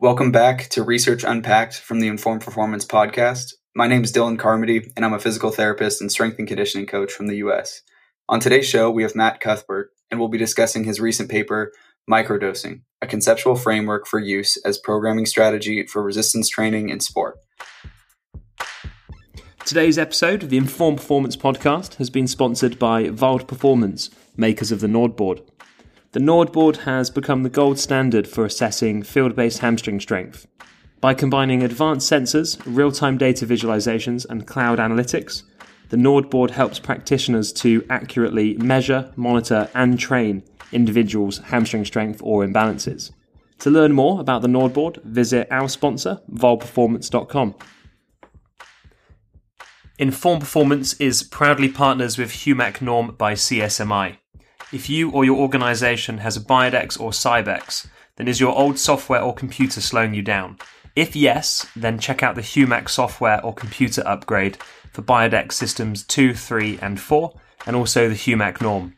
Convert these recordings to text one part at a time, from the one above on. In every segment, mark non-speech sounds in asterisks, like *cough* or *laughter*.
Welcome back to Research Unpacked from the Informed Performance Podcast. My name is Dylan Carmody, and I'm a physical therapist and strength and conditioning coach from the US. On today's show, we have Matt Cuthbert, and we'll be discussing his recent paper, Microdosing, a conceptual framework for use as programming strategy for resistance training in sport. Today's episode of the Informed Performance Podcast has been sponsored by Vald Performance, makers of the NordBord. The NordBord has become the gold standard for assessing field based hamstring strength. By combining advanced sensors, real time data visualizations, and cloud analytics, the NordBord helps practitioners to accurately measure, monitor, and train individuals' hamstring strength or imbalances. To learn more about the NordBord, visit our sponsor, valdperformance.com. Inform Performance is proudly partners with HUMAC Norm by CSMI. If you or your organization has a Biodex or Cybex, then is your old software or computer slowing you down? If yes, then check out the HUMAC software or computer upgrade for Biodex systems 2, 3, and 4, and also the HUMAC norm.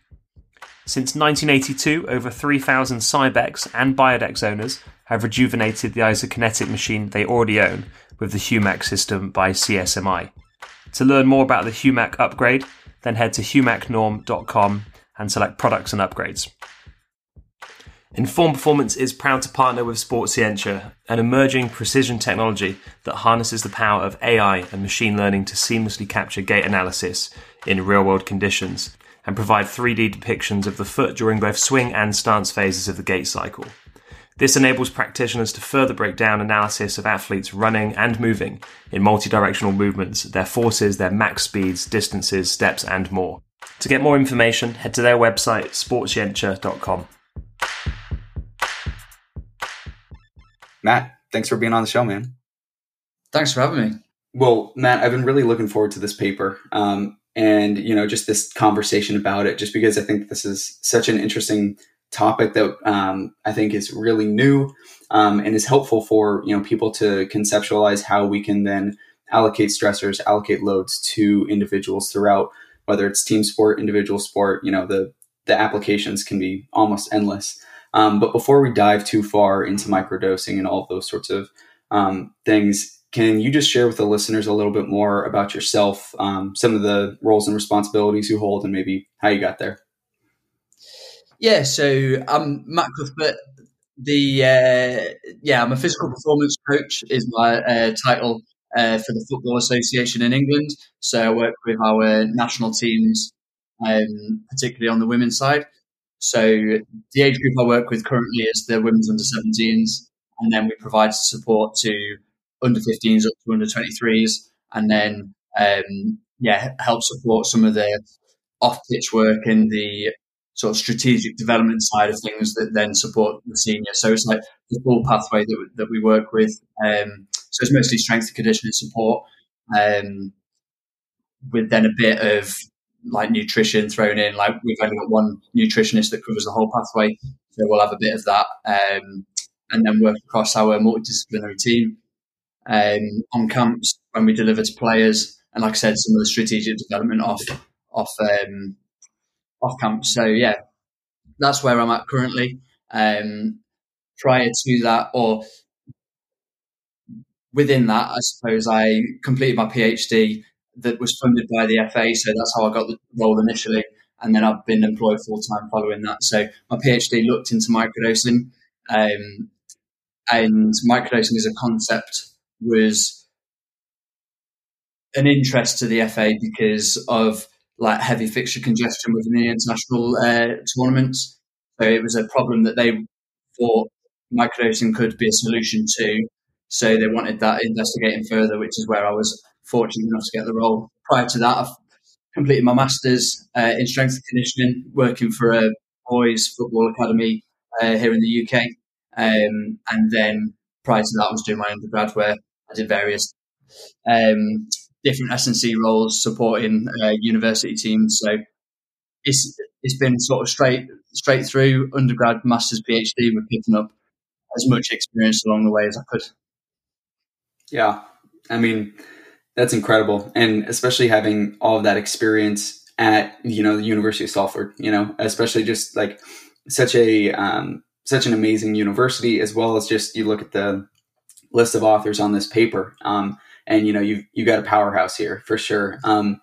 Since 1982, over 3,000 Cybex and Biodex owners have rejuvenated the isokinetic machine they already own with the HUMAC system by CSMI. To learn more about the HUMAC upgrade, then head to humacnorm.com and select products and upgrades. Informed Performance is proud to partner with Sportscientia, an emerging precision technology that harnesses the power of AI and machine learning to seamlessly capture gait analysis in real world conditions and provide 3D depictions of the foot during both swing and stance phases of the gait cycle. This enables practitioners to further break down analysis of athletes running and moving in multi-directional movements, their forces, their max speeds, distances, steps, and more. To get more information, head to their website, sportscientia.com. Matt, thanks for being on the show, man. Thanks for having me. Well, Matt, I've been really looking forward to this paper. Um, and you know just this conversation about it just because i think this is such an interesting topic that um, i think is really new um, and is helpful for you know people to conceptualize how we can then allocate stressors allocate loads to individuals throughout whether it's team sport individual sport you know the the applications can be almost endless um, but before we dive too far into microdosing and all those sorts of um, things can you just share with the listeners a little bit more about yourself, um, some of the roles and responsibilities you hold, and maybe how you got there? Yeah, so I'm Matt Cuthbert. The uh, yeah, I'm a physical performance coach is my uh, title uh, for the Football Association in England. So I work with our national teams, um, particularly on the women's side. So the age group I work with currently is the women's under 17s, and then we provide support to under 15s up to under 23s, and then um, yeah, help support some of the off pitch work and the sort of strategic development side of things that then support the senior. So it's like the full pathway that, that we work with. Um, so it's mostly strength and conditioning support, um, with then a bit of like nutrition thrown in. Like we've only got one nutritionist that covers the whole pathway, so we'll have a bit of that, um, and then work across our multidisciplinary team um, on camps when we deliver to players, and like I said, some of the strategic development off off um, off camp. So yeah, that's where I'm at currently. Um, prior to that, or within that, I suppose I completed my PhD that was funded by the FA. So that's how I got the role initially. And then I've been employed full time following that. So my PhD looked into microdosing. Um, and microdosing as a concept was an interest to the FA because of like heavy fixture congestion within the international uh, tournaments. So it was a problem that they thought microdosing could be a solution to. So they wanted that investigating further, which is where I was fortunate enough to get the role. Prior to that, I've completed my masters uh, in strength and conditioning, working for a boys football academy uh, here in the UK. Um, and then prior to that, I was doing my undergrad where I did various um, different S&C roles supporting uh, university teams. So it's it's been sort of straight straight through undergrad, masters, PhD. We're picking up as much experience along the way as I could. Yeah, I mean that's incredible, and especially having all of that experience at you know the University of Salford. You know, especially just like such a um, such an amazing university, as well as just you look at the list of authors on this paper, um, and you know you you got a powerhouse here for sure. Um,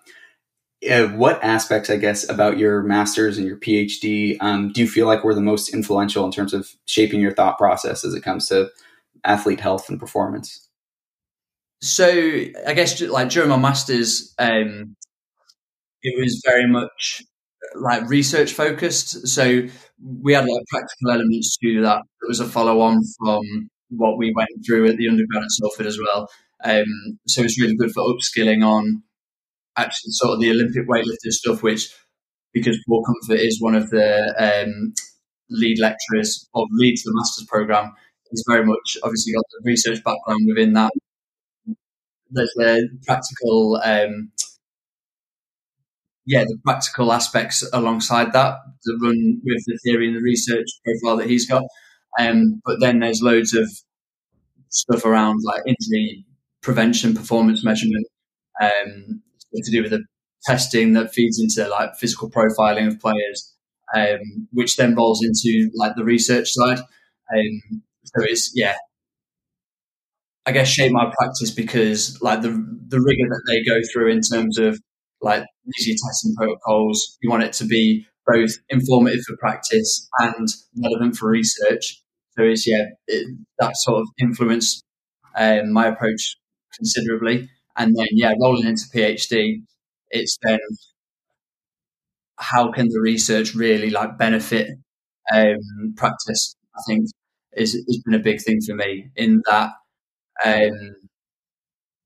uh, what aspects, I guess, about your master's and your PhD um, do you feel like were the most influential in terms of shaping your thought process as it comes to athlete health and performance? So, I guess like during my masters, um, it was very much like research focused. So we had like practical elements to that. It was a follow on from what we went through at the undergrad at Salford as well. Um, so it's really good for upskilling on actually sort of the Olympic weightlifting stuff, which because Paul Comfort is one of the um, lead lecturers or leads the master's program, he's very much obviously got the research background within that. There's the practical, um, yeah, the practical aspects alongside that that run with the theory and the research profile that he's got. Um, but then there's loads of stuff around like injury prevention, performance measurement, um, to do with the testing that feeds into like physical profiling of players, um, which then rolls into like the research side. Um, so it's yeah, I guess shape my practice because like the the rigor that they go through in terms of like these testing protocols. You want it to be both informative for practice and relevant for research. So it's yeah, it, that sort of influenced um, my approach considerably. And then, yeah, rolling into PhD, it's then how can the research really like benefit um, practice? I think is has been a big thing for me in that. Um,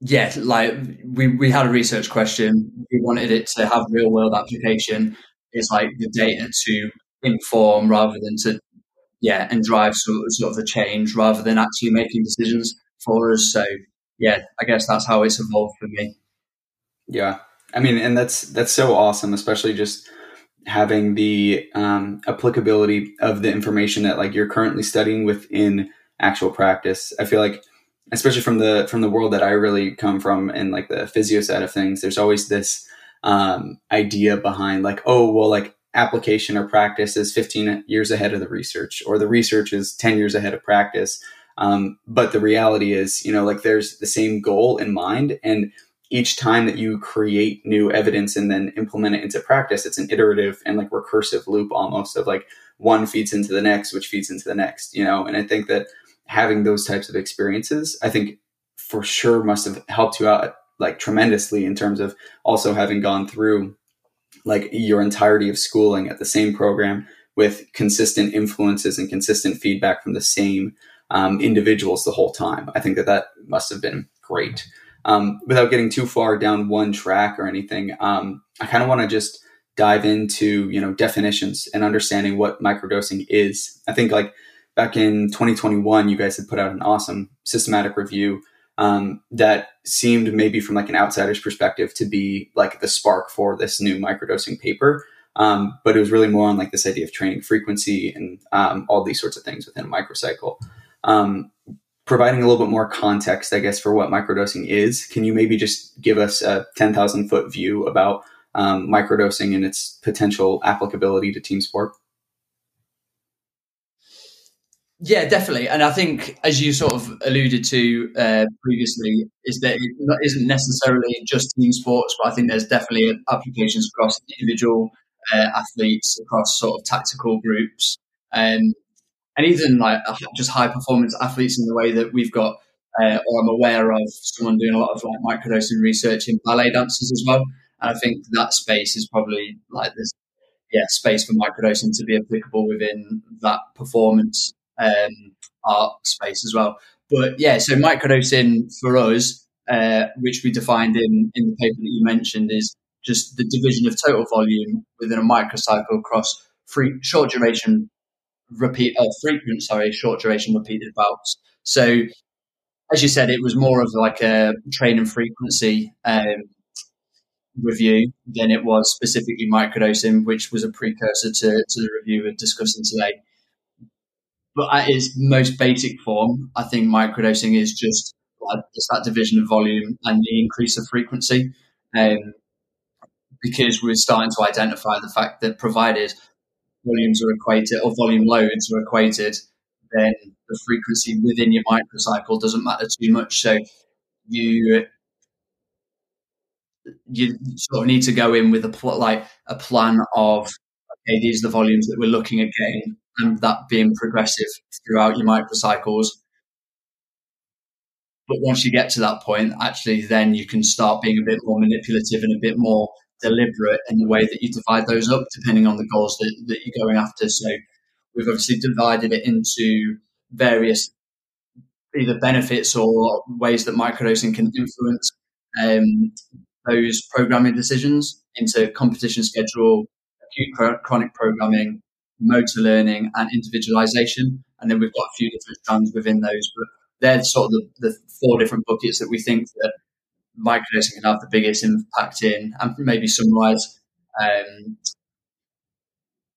yeah, like we, we had a research question. We wanted it to have real world application. It's like the data to inform rather than to, yeah, and drive sort of, sort of the change rather than actually making decisions for us. So yeah, I guess that's how it's evolved for me. Yeah, I mean, and that's that's so awesome, especially just having the um, applicability of the information that like you're currently studying within actual practice. I feel like, especially from the from the world that I really come from and like the physio side of things, there's always this um, idea behind like, oh, well, like application or practice is 15 years ahead of the research, or the research is 10 years ahead of practice. Um, but the reality is, you know, like there's the same goal in mind. And each time that you create new evidence and then implement it into practice, it's an iterative and like recursive loop almost of like one feeds into the next, which feeds into the next, you know? And I think that having those types of experiences, I think for sure must have helped you out like tremendously in terms of also having gone through like your entirety of schooling at the same program with consistent influences and consistent feedback from the same um, individuals the whole time. I think that that must have been great. Um, without getting too far down one track or anything, um, I kind of want to just dive into you know definitions and understanding what microdosing is. I think like back in 2021, you guys had put out an awesome systematic review um, that seemed maybe from like an outsider's perspective to be like the spark for this new microdosing paper. Um, but it was really more on like this idea of training frequency and um, all these sorts of things within a microcycle. Um, providing a little bit more context, I guess, for what microdosing is, can you maybe just give us a 10,000 foot view about um, microdosing and its potential applicability to team sport? Yeah, definitely. And I think, as you sort of alluded to uh, previously, is that it isn't necessarily just team sports, but I think there's definitely applications across individual uh, athletes, across sort of tactical groups. Um, and even like just high performance athletes in the way that we've got, uh, or I'm aware of someone doing a lot of like microdosing research in ballet dancers as well. And I think that space is probably like this, yeah, space for microdosing to be applicable within that performance um, art space as well. But yeah, so microdosing for us, uh, which we defined in in the paper that you mentioned, is just the division of total volume within a microcycle across free, short duration repeat, uh, frequent, sorry, short duration repeated bouts. So, as you said, it was more of like a training frequency um, review than it was specifically microdosing, which was a precursor to, to the review we're discussing today. But at its most basic form, I think microdosing is just it's that division of volume and the increase of frequency. Um, because we're starting to identify the fact that provided volumes are equated or volume loads are equated, then the frequency within your microcycle doesn't matter too much. So you you sort of need to go in with a pl- like a plan of okay, these are the volumes that we're looking at getting, and that being progressive throughout your microcycles. But once you get to that point, actually, then you can start being a bit more manipulative and a bit more deliberate in the way that you divide those up, depending on the goals that, that you're going after. So we've obviously divided it into various either benefits or ways that microdosing can influence um, those programming decisions into competition schedule, acute chronic programming, motor learning, and individualization. And then we've got a few different strands within those, but they're sort of the, the four different buckets that we think that microdosing can have the biggest impact in, and maybe summarize um,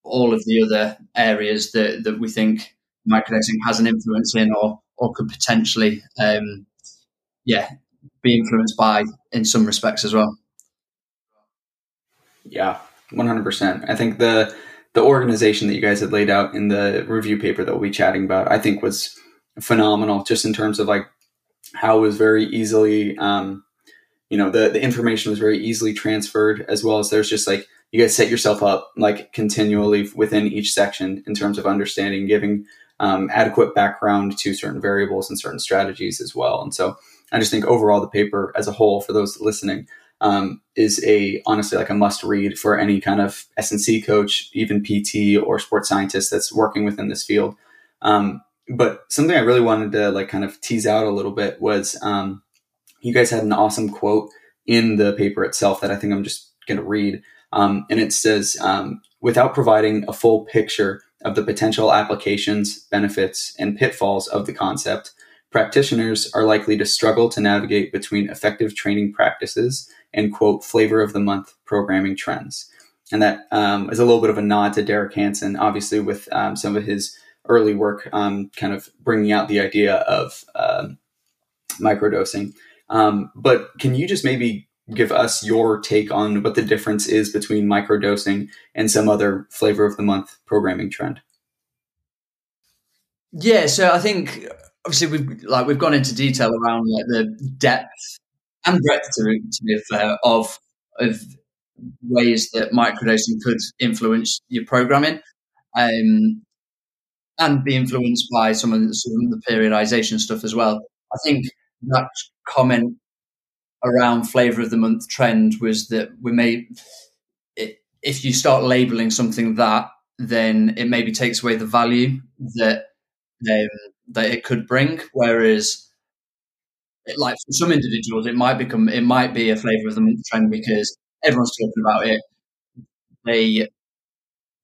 all of the other areas that, that we think microdosing has an influence in or, or could potentially, um, yeah, be influenced by in some respects as well. Yeah, 100%. I think the the organization that you guys had laid out in the review paper that we'll be chatting about, I think was phenomenal just in terms of like how it was very easily um, you know the, the information was very easily transferred as well as there's just like you guys set yourself up like continually within each section in terms of understanding giving um, adequate background to certain variables and certain strategies as well. And so i just think overall the paper as a whole for those listening um, is a honestly like a must read for any kind of S&C coach even pt or sports scientist that's working within this field um, but something i really wanted to like kind of tease out a little bit was um, you guys had an awesome quote in the paper itself that I think I'm just going to read. Um, and it says, um, without providing a full picture of the potential applications, benefits, and pitfalls of the concept, practitioners are likely to struggle to navigate between effective training practices and, quote, flavor of the month programming trends. And that um, is a little bit of a nod to Derek Hansen, obviously, with um, some of his early work, um, kind of bringing out the idea of um, microdosing. Um, but can you just maybe give us your take on what the difference is between microdosing and some other flavor of the month programming trend? Yeah, so I think obviously we've like we've gone into detail around like the depth and breadth to, to be fair of of ways that microdosing could influence your programming um, and be influenced by some of, the, some of the periodization stuff as well. I think that comment around flavor of the month trend was that we may, if you start labeling something that, then it maybe takes away the value that um, that it could bring. Whereas, it, like for some individuals, it might become it might be a flavor of the month trend because everyone's talking about it. They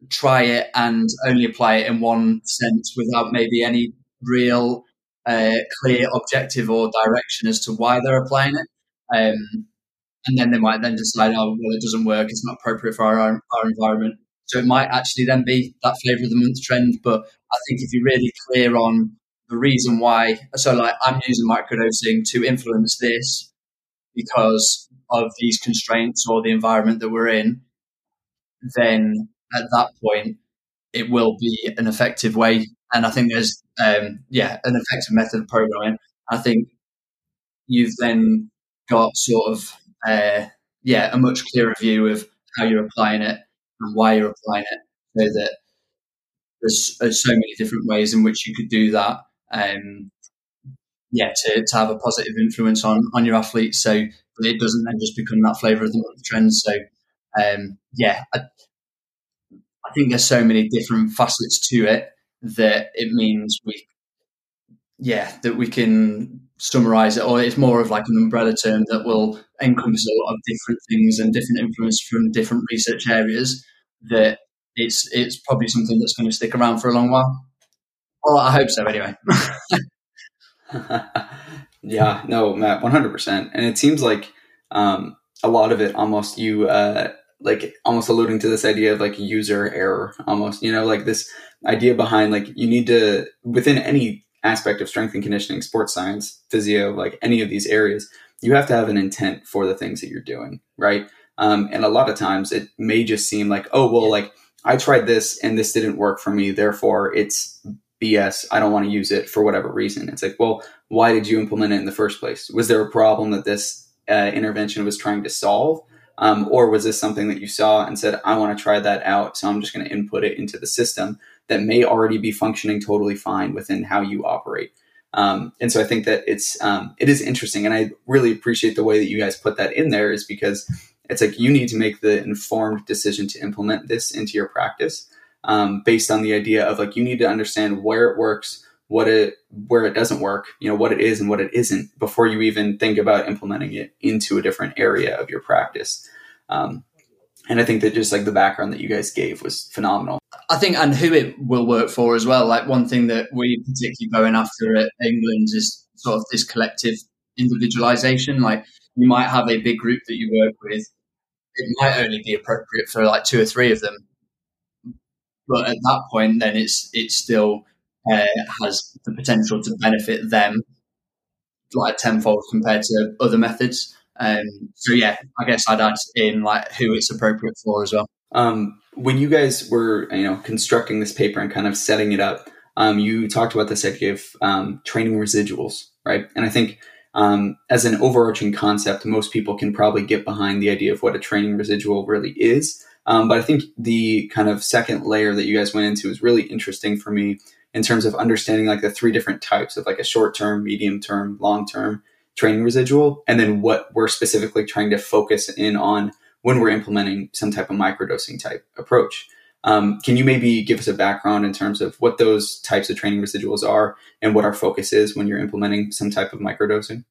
try it and only apply it in one sense without maybe any real uh, clear objective or direction as to why they're applying it. Um, and then they might then decide, oh, well, it doesn't work. It's not appropriate for our, our environment. So it might actually then be that flavor of the month trend. But I think if you're really clear on the reason why, so like I'm using microdosing to influence this because of these constraints or the environment that we're in, then at that point, it will be an effective way and I think there's um, yeah an effective method of programming. I think you've then got sort of uh, yeah a much clearer view of how you're applying it and why you're applying it, so that there's, there's so many different ways in which you could do that. Um, yeah, to, to have a positive influence on on your athletes, so it doesn't then just become that flavour of the month trend. So um, yeah, I, I think there's so many different facets to it that it means we, yeah, that we can summarize it, or it's more of like an umbrella term that will encompass a lot of different things and different influence from different research areas. That it's it's probably something that's going to stick around for a long while. Well, I hope so. Anyway. *laughs* yeah, no, Matt, one hundred percent. And it seems like um, a lot of it almost you uh, like almost alluding to this idea of like user error, almost. You know, like this idea behind like you need to within any aspect of strength and conditioning, sports science, physio, like any of these areas, you have to have an intent for the things that you're doing, right? Um, and a lot of times it may just seem like, oh, well, like I tried this and this didn't work for me, therefore it's BS. I don't want to use it for whatever reason. It's like, well, why did you implement it in the first place? Was there a problem that this uh, intervention was trying to solve? Um, or was this something that you saw and said, I want to try that out, so I'm just going to input it into the system that may already be functioning totally fine within how you operate? Um, and so I think that it's um, it is interesting, and I really appreciate the way that you guys put that in there, is because it's like you need to make the informed decision to implement this into your practice um, based on the idea of like you need to understand where it works, what it where it doesn't work, you know what it is and what it isn't before you even think about implementing it into a different area of your practice. Um, and I think that just like the background that you guys gave was phenomenal. I think, and who it will work for as well. Like one thing that we particularly going after at England is sort of this collective individualization. Like you might have a big group that you work with. It might only be appropriate for like two or three of them, but at that point, then it's it still uh, has the potential to benefit them like tenfold compared to other methods. Um, so yeah, I guess I'd add in like who it's appropriate for as well. Um, when you guys were you know constructing this paper and kind of setting it up, um, you talked about this idea of um, training residuals, right? And I think um, as an overarching concept, most people can probably get behind the idea of what a training residual really is. Um, but I think the kind of second layer that you guys went into is really interesting for me in terms of understanding like the three different types of like a short term, medium term, long term training residual, and then what we're specifically trying to focus in on when we're implementing some type of microdosing type approach. Um, can you maybe give us a background in terms of what those types of training residuals are and what our focus is when you're implementing some type of microdosing?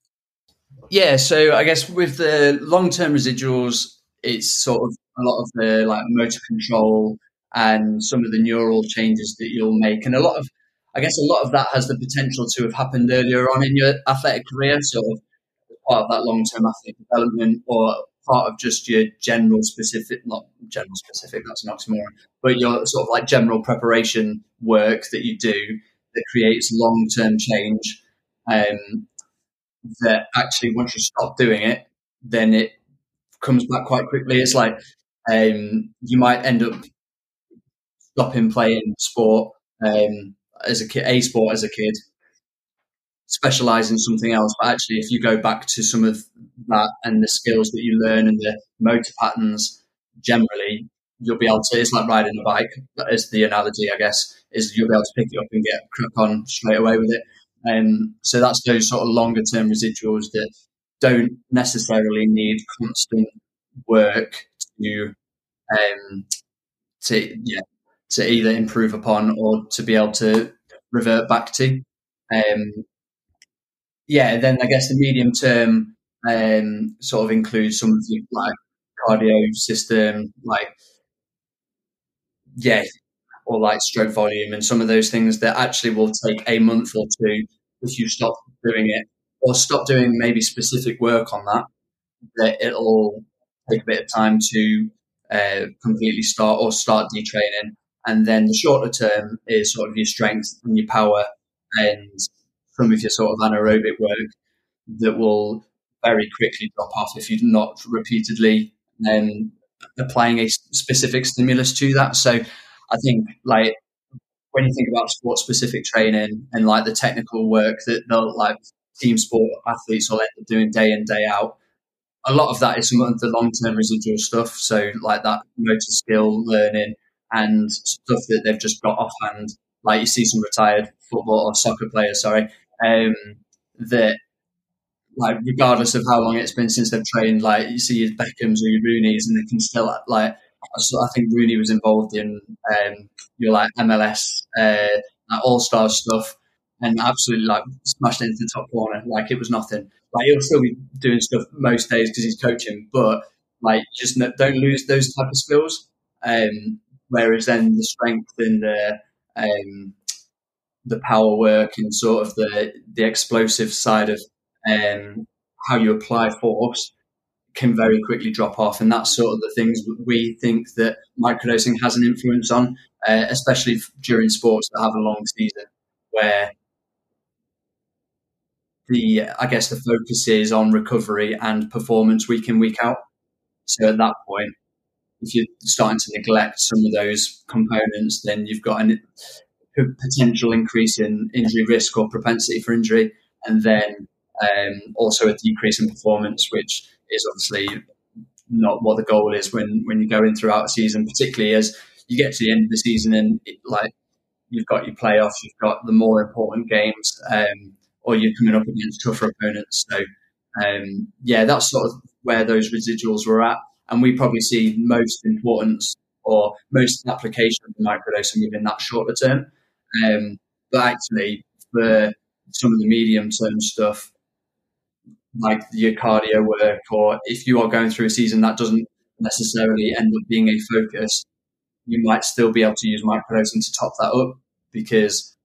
Yeah, so I guess with the long term residuals, it's sort of a lot of the like motor control and some of the neural changes that you'll make, and a lot of I guess a lot of that has the potential to have happened earlier on in your athletic career, sort of part of that long term athletic development or part of just your general specific, not general specific, that's an oxymoron, but your sort of like general preparation work that you do that creates long term change. Um, that actually, once you stop doing it, then it comes back quite quickly. It's like um, you might end up stopping playing sport um, as a kid, a sport as a kid, specialize in something else. But actually, if you go back to some of that and the skills that you learn and the motor patterns generally, you'll be able to. It's like riding a bike. That is the analogy, I guess. Is you'll be able to pick it up and get crack on straight away with it. Um, so that's those sort of longer term residuals that don't necessarily need constant work to um, to yeah to either improve upon or to be able to revert back to. Um, yeah, then I guess the medium term um, sort of includes some of the like cardio system, like yeah, or like stroke volume and some of those things that actually will take a month or two if you stop doing it or stop doing maybe specific work on that. That it'll take a bit of time to uh, completely start or start detraining. And then the shorter term is sort of your strength and your power and some of your sort of anaerobic work that will very quickly drop off if you're not repeatedly um, applying a specific stimulus to that. So I think like when you think about sport specific training and like the technical work that they'll like team sport athletes will end up doing day in, day out, a lot of that is some of the long term residual stuff. So like that motor skill learning and stuff that they've just got offhand. Like you see some retired football or soccer players, sorry, um, that like regardless of how long it's been since they've trained, like you see your Beckhams or your Rooney's, and they can still like. I think Rooney was involved in um, your like MLS uh, like All Star stuff, and absolutely like smashed into the top corner like it was nothing. Like he'll still be doing stuff most days because he's coaching, but like just don't lose those type of skills. Um, whereas then the strength and the um, the power work and sort of the the explosive side of um, how you apply force can very quickly drop off, and that's sort of the things we think that microdosing has an influence on, uh, especially during sports that have a long season, where the I guess the focus is on recovery and performance week in week out. So at that point, if you're starting to neglect some of those components, then you've got a potential increase in injury risk or propensity for injury, and then um, also a decrease in performance, which is obviously not what the goal is when when you're going throughout a season, particularly as you get to the end of the season and it, like you've got your playoffs, you've got the more important games, um, or you're coming up against tougher opponents. So um, yeah, that's sort of where those residuals were at, and we probably see most importance or most application of the microdosing within that shorter term. Um, but actually, for some of the medium term stuff, like your cardio work, or if you are going through a season that doesn't necessarily end up being a focus, you might still be able to use microdosing to top that up because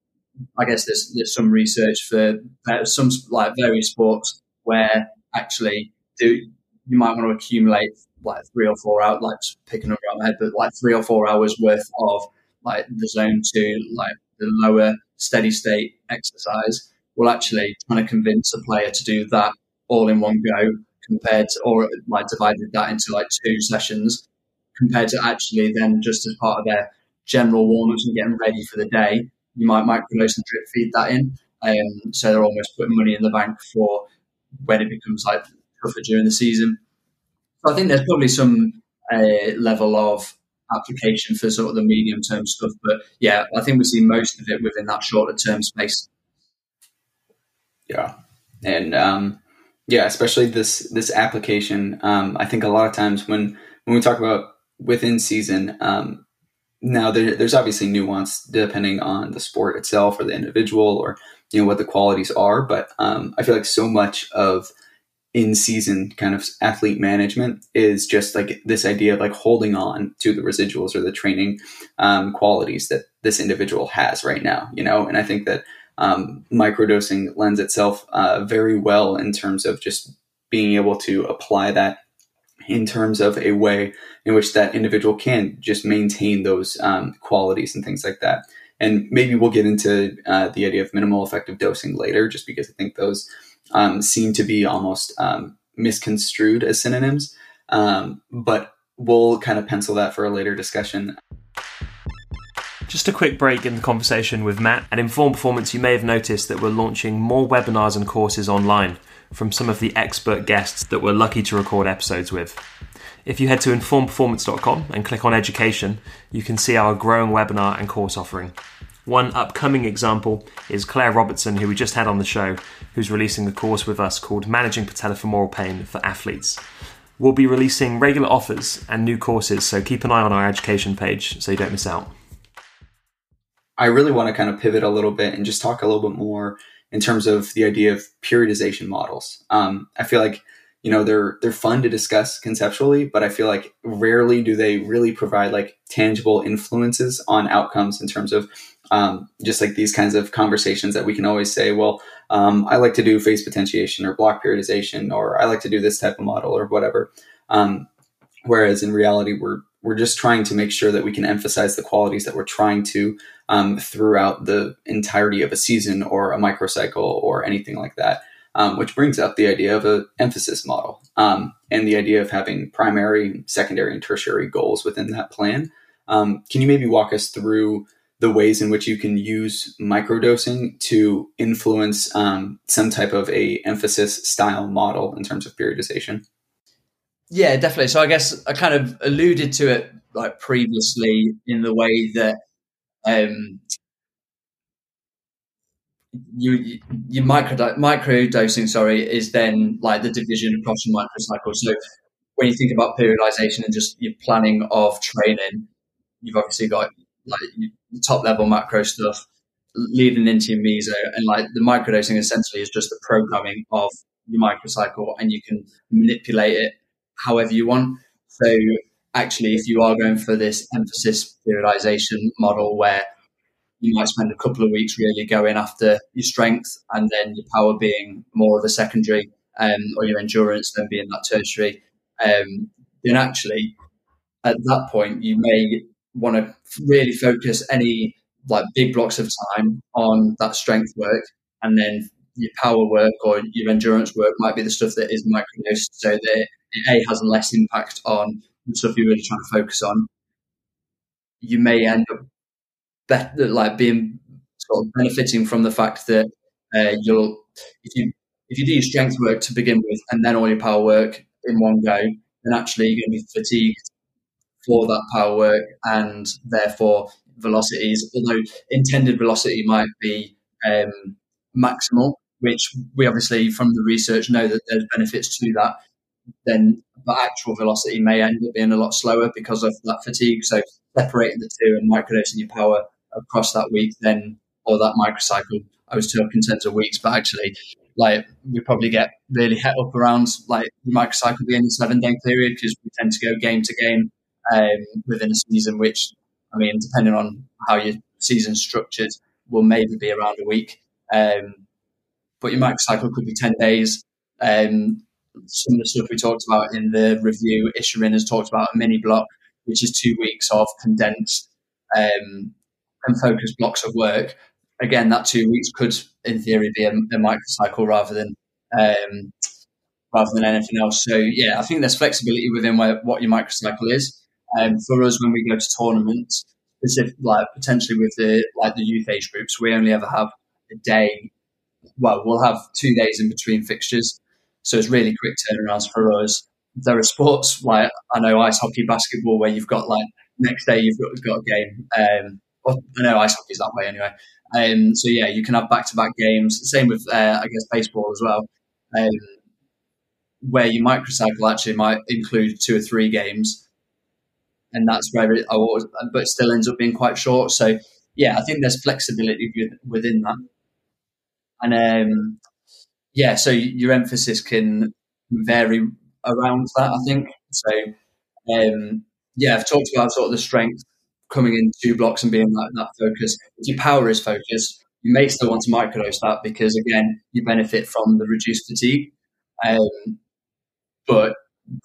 I guess there's there's some research for uh, some like various sports where actually do you might want to accumulate like three or four hours, like picking up my head, but like three or four hours worth of like the zone two, like the lower steady state exercise will actually trying to convince a player to do that all in one go compared to, or like divided that into like two sessions compared to actually then just as part of their general warm ups and getting ready for the day, you might microdose and drip feed that in. Um, so they're almost putting money in the bank for when it becomes like tougher during the season. So I think there's probably some uh, level of application for sort of the medium term stuff, but yeah, I think we see most of it within that shorter term space. Yeah, and um, yeah, especially this this application. Um, I think a lot of times when when we talk about within season, um, now there, there's obviously nuance depending on the sport itself or the individual or you know what the qualities are. But um, I feel like so much of in season kind of athlete management is just like this idea of like holding on to the residuals or the training um, qualities that this individual has right now. You know, and I think that um, microdosing lends itself uh, very well in terms of just being able to apply that in terms of a way in which that individual can just maintain those um, qualities and things like that. And maybe we'll get into uh, the idea of minimal effective dosing later, just because I think those um, seem to be almost um, misconstrued as synonyms. Um, but we'll kind of pencil that for a later discussion. Just a quick break in the conversation with Matt. At Inform Performance, you may have noticed that we're launching more webinars and courses online from some of the expert guests that we're lucky to record episodes with. If you head to informperformance.com and click on education, you can see our growing webinar and course offering. One upcoming example is Claire Robertson, who we just had on the show, who's releasing a course with us called Managing Patellofemoral Pain for Athletes. We'll be releasing regular offers and new courses, so keep an eye on our education page so you don't miss out. I really want to kind of pivot a little bit and just talk a little bit more in terms of the idea of periodization models. Um, I feel like you know they're they're fun to discuss conceptually, but I feel like rarely do they really provide like tangible influences on outcomes in terms of um, just like these kinds of conversations that we can always say, well, um, I like to do phase potentiation or block periodization, or I like to do this type of model or whatever. Um, whereas in reality, we're we're just trying to make sure that we can emphasize the qualities that we're trying to um, throughout the entirety of a season or a microcycle or anything like that. Um, which brings up the idea of an emphasis model um, and the idea of having primary, secondary, and tertiary goals within that plan. Um, can you maybe walk us through the ways in which you can use microdosing to influence um, some type of a emphasis style model in terms of periodization? Yeah, definitely. So I guess I kind of alluded to it like previously in the way that um, you you micro micro dosing sorry is then like the division across your microcycle. So when you think about periodization and just your planning of training, you've obviously got like top level macro stuff leading into your meso, and like the microdosing essentially is just the programming of your microcycle, and you can manipulate it however you want. So actually, if you are going for this emphasis periodization model where you might spend a couple of weeks really going after your strength and then your power being more of a secondary um, or your endurance then being that tertiary, um, then actually at that point you may want to really focus any like big blocks of time on that strength work and then your power work or your endurance work might be the stuff that is microdosed so that it a has less impact on the stuff you're really trying to focus on, you may end up better, like being sort of benefiting from the fact that uh, you'll if you if you do your strength work to begin with and then all your power work in one go, then actually you're going to be fatigued for that power work and therefore velocities, although intended velocity might be um, maximal, which we obviously from the research know that there's benefits to that, then the actual velocity may end up being a lot slower because of that fatigue. So separating the two and microdosing your power across that week, then or that microcycle, I was talking in terms of weeks, but actually, like we probably get really het up around like the microcycle being a seven day period because we tend to go game to game um, within a season, which I mean, depending on how your season's structured, will maybe be around a week. Um, but your microcycle could be 10 days. Um, some of the stuff we talked about in the review, Issurin has talked about a mini block, which is two weeks of condensed um, and focused blocks of work. Again, that two weeks could, in theory, be a, a microcycle rather than um, rather than anything else. So, yeah, I think there's flexibility within where, what your microcycle is. Um, for us, when we go to tournaments, specific, like potentially with the like the youth age groups, we only ever have a day. Well, we'll have two days in between fixtures, so it's really quick turnarounds for us. There are sports like I know ice hockey, basketball, where you've got like next day you've got, got a game. Um, I know ice hockey's that way anyway. Um, so yeah, you can have back to back games. Same with uh, I guess baseball as well, um, where your microcycle actually might include two or three games and that's where it, I was, but it still ends up being quite short. So yeah, I think there's flexibility within that, and um, yeah, so your emphasis can vary around that. I think so. Um, yeah, I've talked about sort of the strength coming in two blocks and being that, that focus. If your power is focused, you may still want to microdose that because again, you benefit from the reduced fatigue. Um, but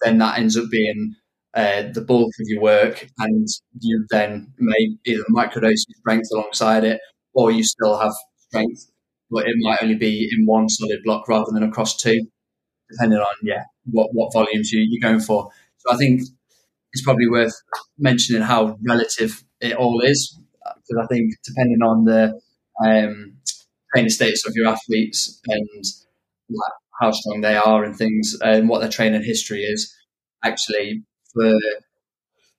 then that ends up being uh, the bulk of your work, and you then may either microdose your strength alongside it, or you still have strength, but it might only be in one solid block rather than across two, depending on yeah what what volumes you, you're going for. So I think it's probably worth mentioning how relative it all is, because I think depending on the um, training status of your athletes and like, how strong they are and things and what their training history is, actually for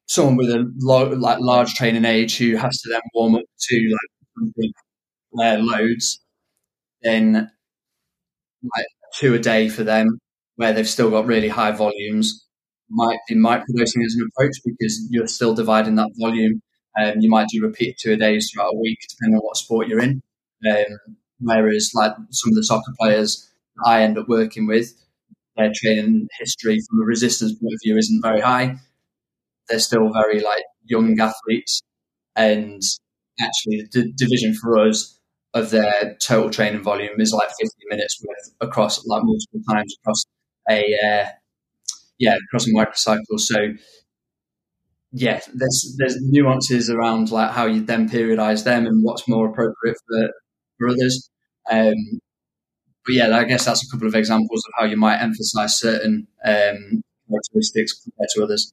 someone with a lo- like large training age who has to then warm up to like uh, loads, then like two a day for them, where they've still got really high volumes, might be microdosing as an approach because you're still dividing that volume. Um, you might do repeat two a days throughout a week, depending on what sport you're in. Um, whereas, like some of the soccer players I end up working with, their training history from a resistance point of view isn't very high. They're still very like young athletes, and actually the d- division for us of their total training volume is like 50 minutes worth across like multiple times across a uh, yeah across a microcycle. So yeah, there's there's nuances around like how you then periodize them and what's more appropriate for for others. Um, but yeah, I guess that's a couple of examples of how you might emphasize certain um, characteristics compared to others.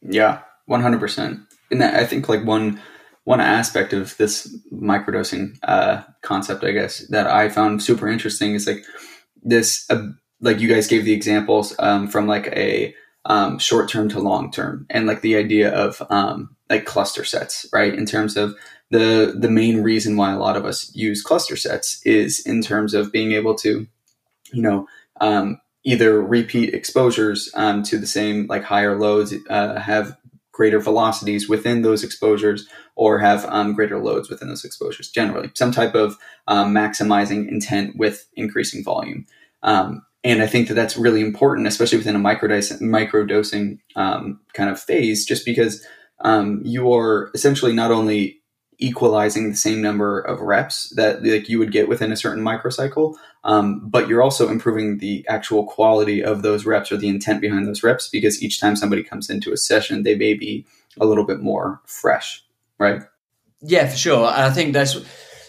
Yeah, one hundred percent. And I think like one one aspect of this microdosing uh, concept, I guess, that I found super interesting is like this. Uh, like you guys gave the examples um, from like a um, short term to long term, and like the idea of um, like cluster sets, right? In terms of the the main reason why a lot of us use cluster sets is in terms of being able to, you know, um, either repeat exposures um, to the same like higher loads, uh, have greater velocities within those exposures, or have um, greater loads within those exposures. Generally, some type of um, maximizing intent with increasing volume. Um, and I think that that's really important, especially within a microdosing, microdosing um, kind of phase, just because you are essentially not only equalizing the same number of reps that like you would get within a certain microcycle. Um, but you're also improving the actual quality of those reps or the intent behind those reps because each time somebody comes into a session they may be a little bit more fresh right? Yeah for sure. And i think that's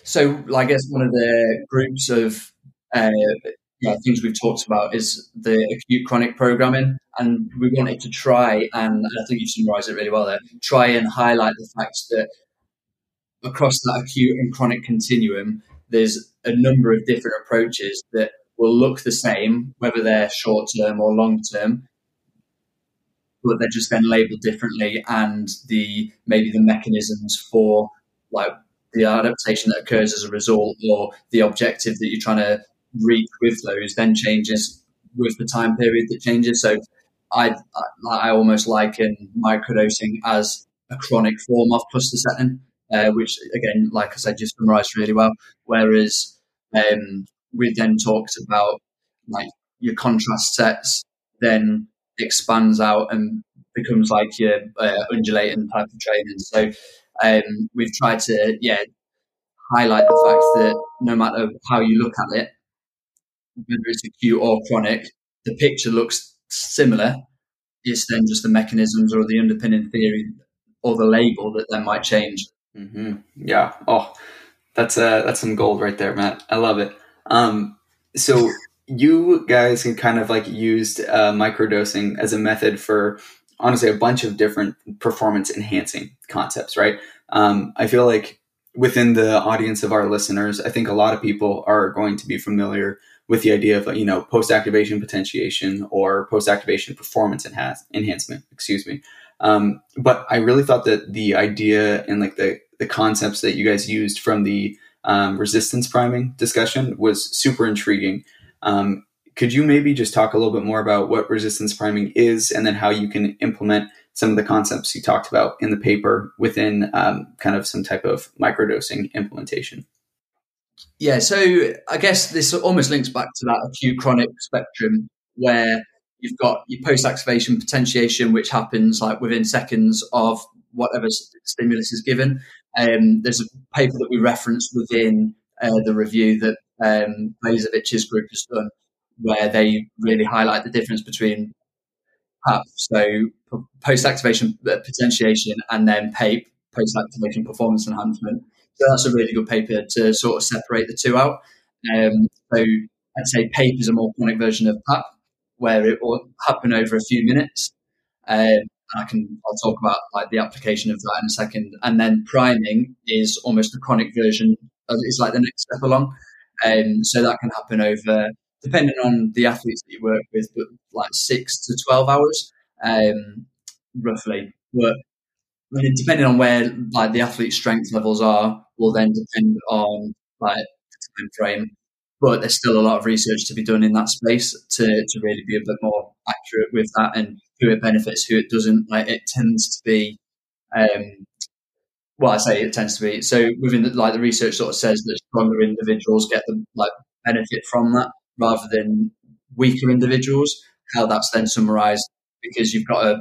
so i guess one of the groups of uh, yeah, things we've talked about is the acute chronic programming. And we wanted to try, and I think you summarised it really well there, try and highlight the fact that across that acute and chronic continuum, there's a number of different approaches that will look the same, whether they're short term or long term, but they're just then labeled differently, and the maybe the mechanisms for like the adaptation that occurs as a result or the objective that you're trying to reach with those then changes with the time period that changes. So I I, I almost liken microdosing as a chronic form of cluster setting, uh, which again, like I said, just summarised really well. Whereas um, we then talked about like your contrast sets, then expands out and becomes like your uh, undulating type of training. So um, we've tried to yeah highlight the fact that no matter how you look at it, whether it's acute or chronic, the picture looks similar. It's then just the mechanisms or the underpinning theory or the label that then might change. Mm-hmm. Yeah. Oh, that's uh, that's some gold right there, Matt. I love it. Um, so you guys can kind of like used uh, microdosing as a method for honestly a bunch of different performance enhancing concepts, right? Um, I feel like within the audience of our listeners, I think a lot of people are going to be familiar with the idea of you know post activation potentiation or post activation performance enhance- enhancement. Excuse me. Um, but I really thought that the idea and like the the concepts that you guys used from the um, resistance priming discussion was super intriguing. Um, could you maybe just talk a little bit more about what resistance priming is and then how you can implement some of the concepts you talked about in the paper within um, kind of some type of microdosing implementation? Yeah, so I guess this almost links back to that acute chronic spectrum where you've got your post activation potentiation, which happens like within seconds of whatever stimulus is given. Um, there's a paper that we referenced within uh, the review that um, Blazevich's group has done, where they really highlight the difference between PAP, so post activation uh, potentiation, and then PAPE, post activation performance enhancement. So that's a really good paper to sort of separate the two out. Um, so I'd say PAPE is a more chronic version of PAP, where it will happen over a few minutes. Um, I can I'll talk about like the application of that in a second. And then priming is almost a chronic version. Of, it's like the next step along. Um, so that can happen over, depending on the athletes that you work with, but like six to twelve hours, um, roughly. But I mean, depending on where like the athlete's strength levels are, will then depend on like the time frame. But there's still a lot of research to be done in that space to, to really be a bit more accurate with that and who it benefits, who it doesn't. Like it tends to be, um, well, I say it tends to be. So within the, like the research sort of says that stronger individuals get the like benefit from that rather than weaker individuals. How that's then summarized because you've got to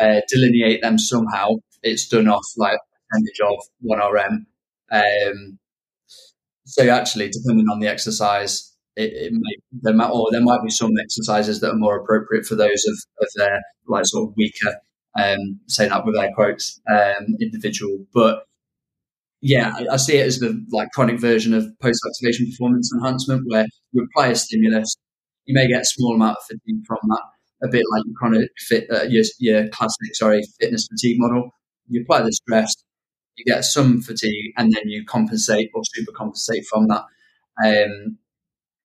uh, delineate them somehow. It's done off like percentage of one RM. Um, so actually, depending on the exercise, it, it there might or there might be some exercises that are more appropriate for those of, of their like sort of weaker, um, say that with air quotes, um, individual. But yeah, I, I see it as the like chronic version of post activation performance enhancement, where you apply a stimulus, you may get a small amount of fatigue from that, a bit like your chronic fit, uh, your, your classic sorry fitness fatigue model. You apply the stress, you get some fatigue, and then you compensate or super compensate from that, um,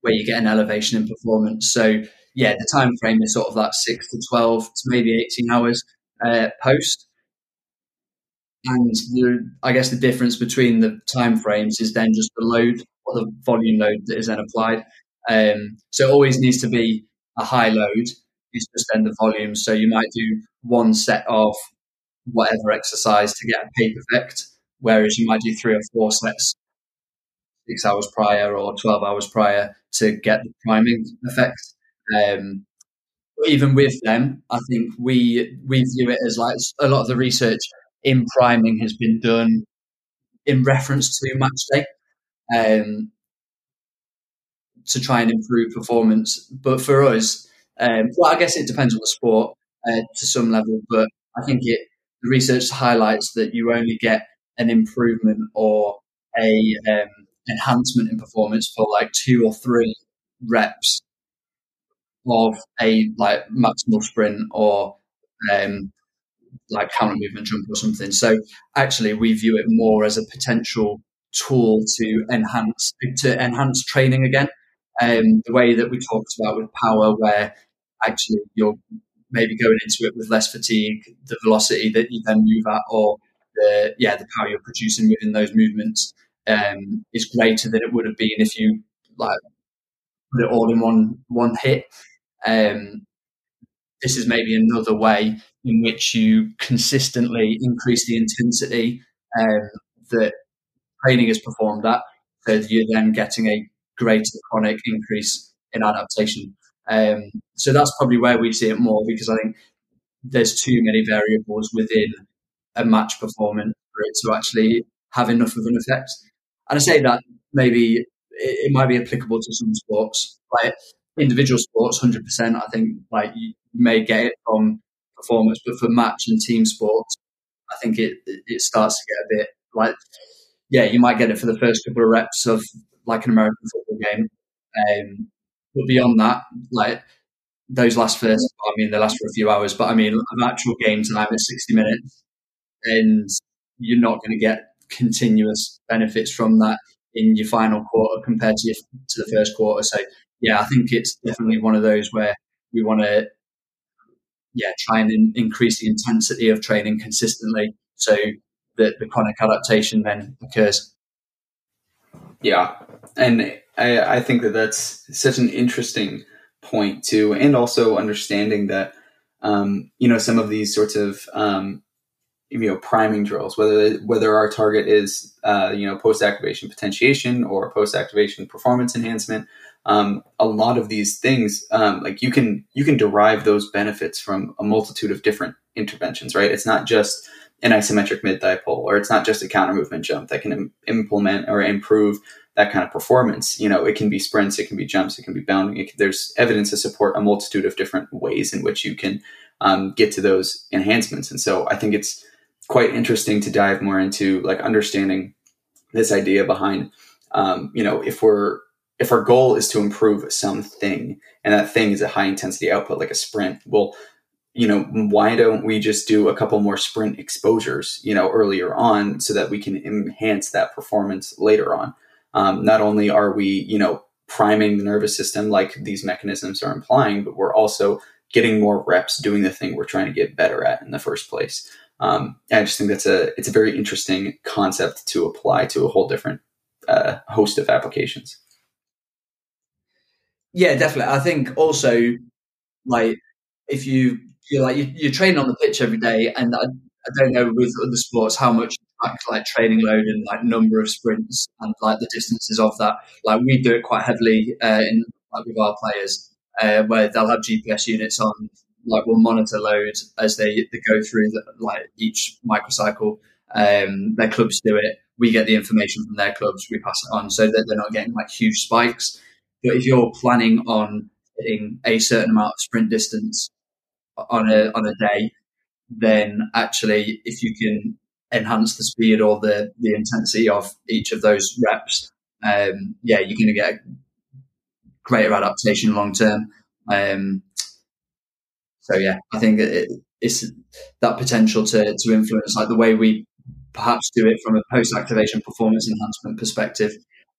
where you get an elevation in performance. So yeah, the time frame is sort of that six to twelve to maybe eighteen hours uh, post. And the, I guess the difference between the time frames is then just the load or the volume load that is then applied. Um, so it always needs to be a high load. It's just then the volume. So you might do one set of whatever exercise to get a peak effect, whereas you might do three or four sets six hours prior or 12 hours prior to get the priming effect. Um, even with them, I think we we view it as like a lot of the research in priming has been done in reference to match day um, to try and improve performance. But for us, um, well, I guess it depends on the sport uh, to some level, but I think it the research highlights that you only get an improvement or a um, enhancement in performance for like two or three reps of a like maximal sprint or um, like counter movement jump or something. So actually, we view it more as a potential tool to enhance to enhance training again. Um, the way that we talked about with power, where actually you're maybe going into it with less fatigue, the velocity that you then move at, or the yeah the power you're producing within those movements um, is greater than it would have been if you like put it all in one one hit. Um, this is maybe another way in which you consistently increase the intensity um, that training is performed at, so you're then getting a greater chronic increase in adaptation. Um, so that's probably where we see it more because I think there's too many variables within a match performance for it to actually have enough of an effect. And I say that maybe it, might be applicable to some sports, like individual sports, hundred percent. I think like you may get it from performance, but for match and team sports, I think it it starts to get a bit like yeah, you might get it for the first couple of reps of like an American football game, um, but beyond that, like those last first, I mean, they last for a few hours, but I mean, an actual game time is sixty minutes, and you're not going to get continuous benefits from that in your final quarter compared to your, to the first quarter. So yeah, I think it's definitely one of those where we want to yeah try and in, increase the intensity of training consistently so that the chronic adaptation then occurs. Yeah, and I, I think that that's such an interesting point too, and also understanding that um, you know some of these sorts of um, you know priming drills whether whether our target is uh, you know post activation potentiation or post activation performance enhancement um, a lot of these things um, like you can you can derive those benefits from a multitude of different interventions right? It's not just an isometric mid thigh pull or it's not just a counter movement jump that can Im- implement or improve that kind of performance. You know it can be sprints it can be jumps it can be bounding can, there's evidence to support a multitude of different ways in which you can um, get to those enhancements. And so i think it's quite interesting to dive more into like understanding this idea behind um, you know if we're if our goal is to improve something and that thing is a high intensity output like a sprint well you know why don't we just do a couple more sprint exposures you know earlier on so that we can enhance that performance later on? Um, not only are we you know priming the nervous system like these mechanisms are implying but we're also getting more reps doing the thing we're trying to get better at in the first place um, I just think that's a it's a very interesting concept to apply to a whole different uh, host of applications. Yeah, definitely. I think also like if you you're like you, are training on the pitch every day, and I, I don't know with other sports how much like training load and like number of sprints and like the distances of that. Like we do it quite heavily uh, in like with our players, uh, where they'll have GPS units on like will monitor loads as they, they go through the, like each microcycle. Um, their clubs do it. We get the information from their clubs. We pass it on so that they're not getting like huge spikes. But if you're planning on hitting a certain amount of sprint distance on a on a day, then actually, if you can enhance the speed or the the intensity of each of those reps, um, yeah, you're going to get a greater adaptation long term. Um, so yeah, I think it, it's that potential to to influence like the way we perhaps do it from a post activation performance enhancement perspective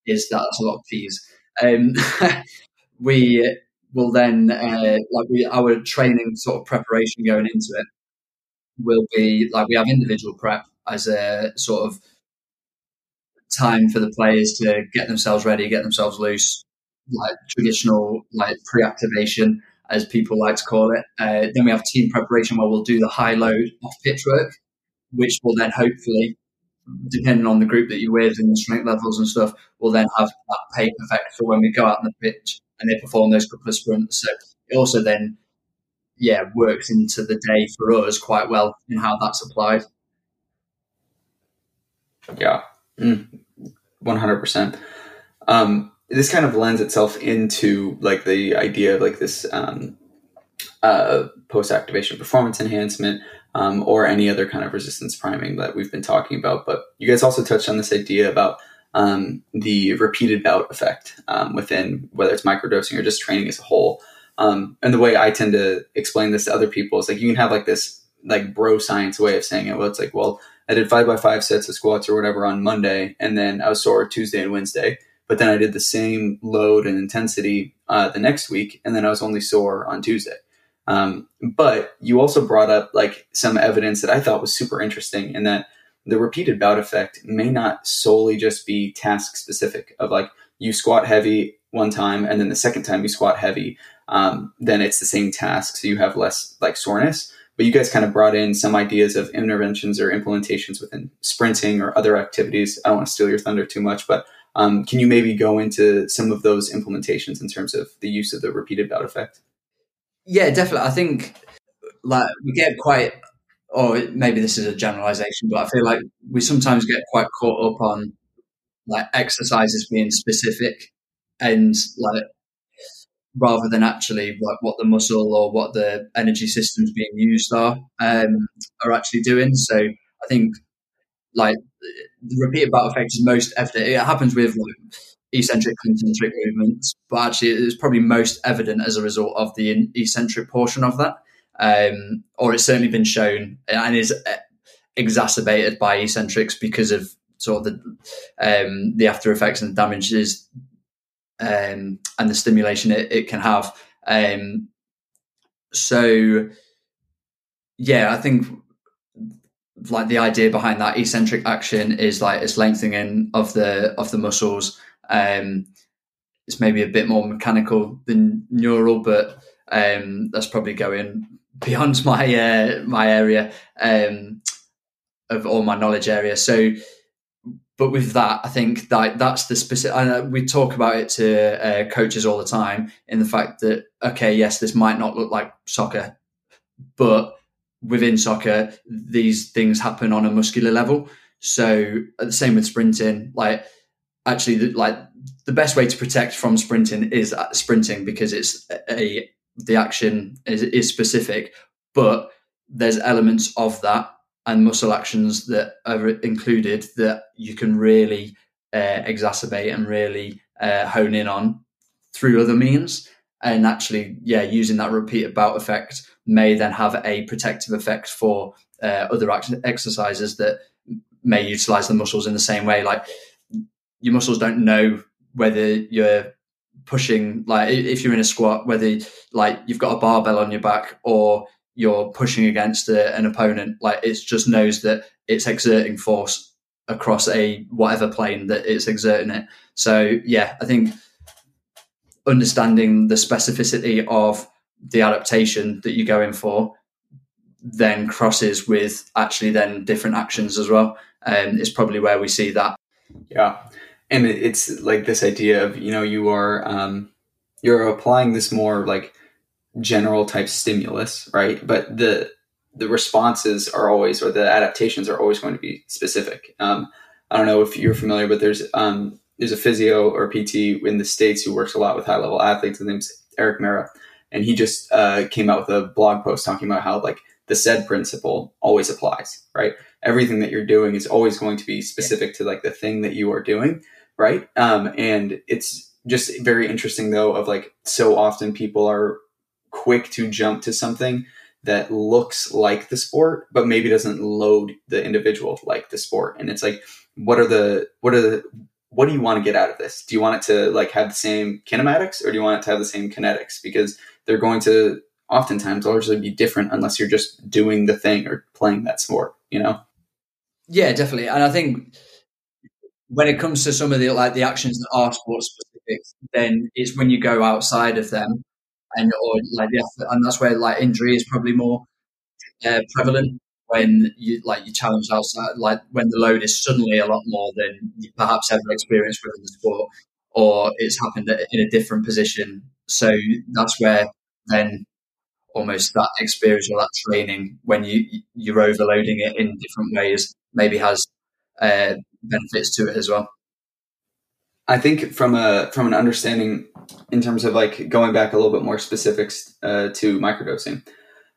is that that's a lot of fees. Um, *laughs* we will then uh, like we our training sort of preparation going into it will be like we have individual prep as a sort of time for the players to get themselves ready, get themselves loose, like traditional like pre-activation as people like to call it. Uh, then we have team preparation where we'll do the high load off pitch work, which will then hopefully, depending on the group that you're with and the strength levels and stuff, will then have that pay effect for when we go out on the pitch and they perform those couple of sprints. So it also then, yeah, works into the day for us quite well in how that's applied. Yeah, mm, one hundred percent. This kind of lends itself into like the idea of like this um, uh, post activation performance enhancement um, or any other kind of resistance priming that we've been talking about. But you guys also touched on this idea about um, the repeated bout effect um, within whether it's microdosing or just training as a whole. Um, and the way I tend to explain this to other people is like you can have like this like bro science way of saying it. Well, it's like, well, I did five by five sets of squats or whatever on Monday, and then I was sore Tuesday and Wednesday. But then I did the same load and intensity uh, the next week, and then I was only sore on Tuesday. Um, but you also brought up like some evidence that I thought was super interesting, in that the repeated bout effect may not solely just be task specific. Of like you squat heavy one time, and then the second time you squat heavy, um, then it's the same task, so you have less like soreness. But you guys kind of brought in some ideas of interventions or implementations within sprinting or other activities. I don't want to steal your thunder too much, but um, can you maybe go into some of those implementations in terms of the use of the repeated bout effect? Yeah, definitely. I think like we get quite, or maybe this is a generalization, but I feel like we sometimes get quite caught up on like exercises being specific and like rather than actually like what the muscle or what the energy systems being used are um, are actually doing. So I think like the repeated bout effect is most evident. It happens with like eccentric concentric movements, but actually it's probably most evident as a result of the eccentric portion of that. Um, or it's certainly been shown and is uh, exacerbated by eccentrics because of sort of the um, the after effects and damages um, and the stimulation it, it can have. Um, so, yeah, I think like the idea behind that eccentric action is like it's lengthening of the of the muscles. Um, it's maybe a bit more mechanical than neural, but um, that's probably going *laughs* beyond my uh, my area um, of all my knowledge area. So, but with that, I think that that's the specific. And we talk about it to uh, coaches all the time in the fact that okay, yes, this might not look like soccer, but within soccer, these things happen on a muscular level. So the same with sprinting. Like actually, the, like the best way to protect from sprinting is sprinting because it's a the action is, is specific, but there's elements of that and muscle actions that are included that you can really uh, exacerbate and really uh, hone in on through other means. And actually, yeah, using that repeated bout effect may then have a protective effect for uh, other exercises that may utilize the muscles in the same way. Like your muscles don't know whether you're pushing, like if you're in a squat, whether like you've got a barbell on your back or you're pushing against a, an opponent. Like it just knows that it's exerting force across a whatever plane that it's exerting it. So yeah, I think understanding the specificity of the adaptation that you're going for then crosses with actually then different actions as well. Um, it's probably where we see that. Yeah. And it's like this idea of, you know, you are, um, you're applying this more like general type stimulus, right? But the, the responses are always, or the adaptations are always going to be specific. Um, I don't know if you're familiar, but there's, um, there's a physio or PT in the States who works a lot with high level athletes. His name's Erik Meira and he just uh, came out with a blog post talking about how like the SAID principle always applies, right? Everything that you're doing is always going to be specific to like the thing that you are doing, right? Um, and it's just very interesting though of like so often people are quick to jump to something that looks like the sport but maybe doesn't load the individual like the sport and it's like what are the what are the what do you want to get out of this do you want it to like have the same kinematics or do you want it to have the same kinetics because they're going to oftentimes largely be different unless you're just doing the thing or playing that sport, you know? Yeah, definitely. And I think when it comes to some of the like the actions that are sport specific, then it's when you go outside of them and or like the and that's where like injury is probably more uh, prevalent when you like you challenge outside like when the load is suddenly a lot more than you perhaps ever experienced within the sport or it's happened in a different position so that's where then almost that experience or that training when you you're overloading it in different ways maybe has uh, benefits to it as well. I think from a from an understanding in terms of like going back a little bit more specifics uh, to microdosing,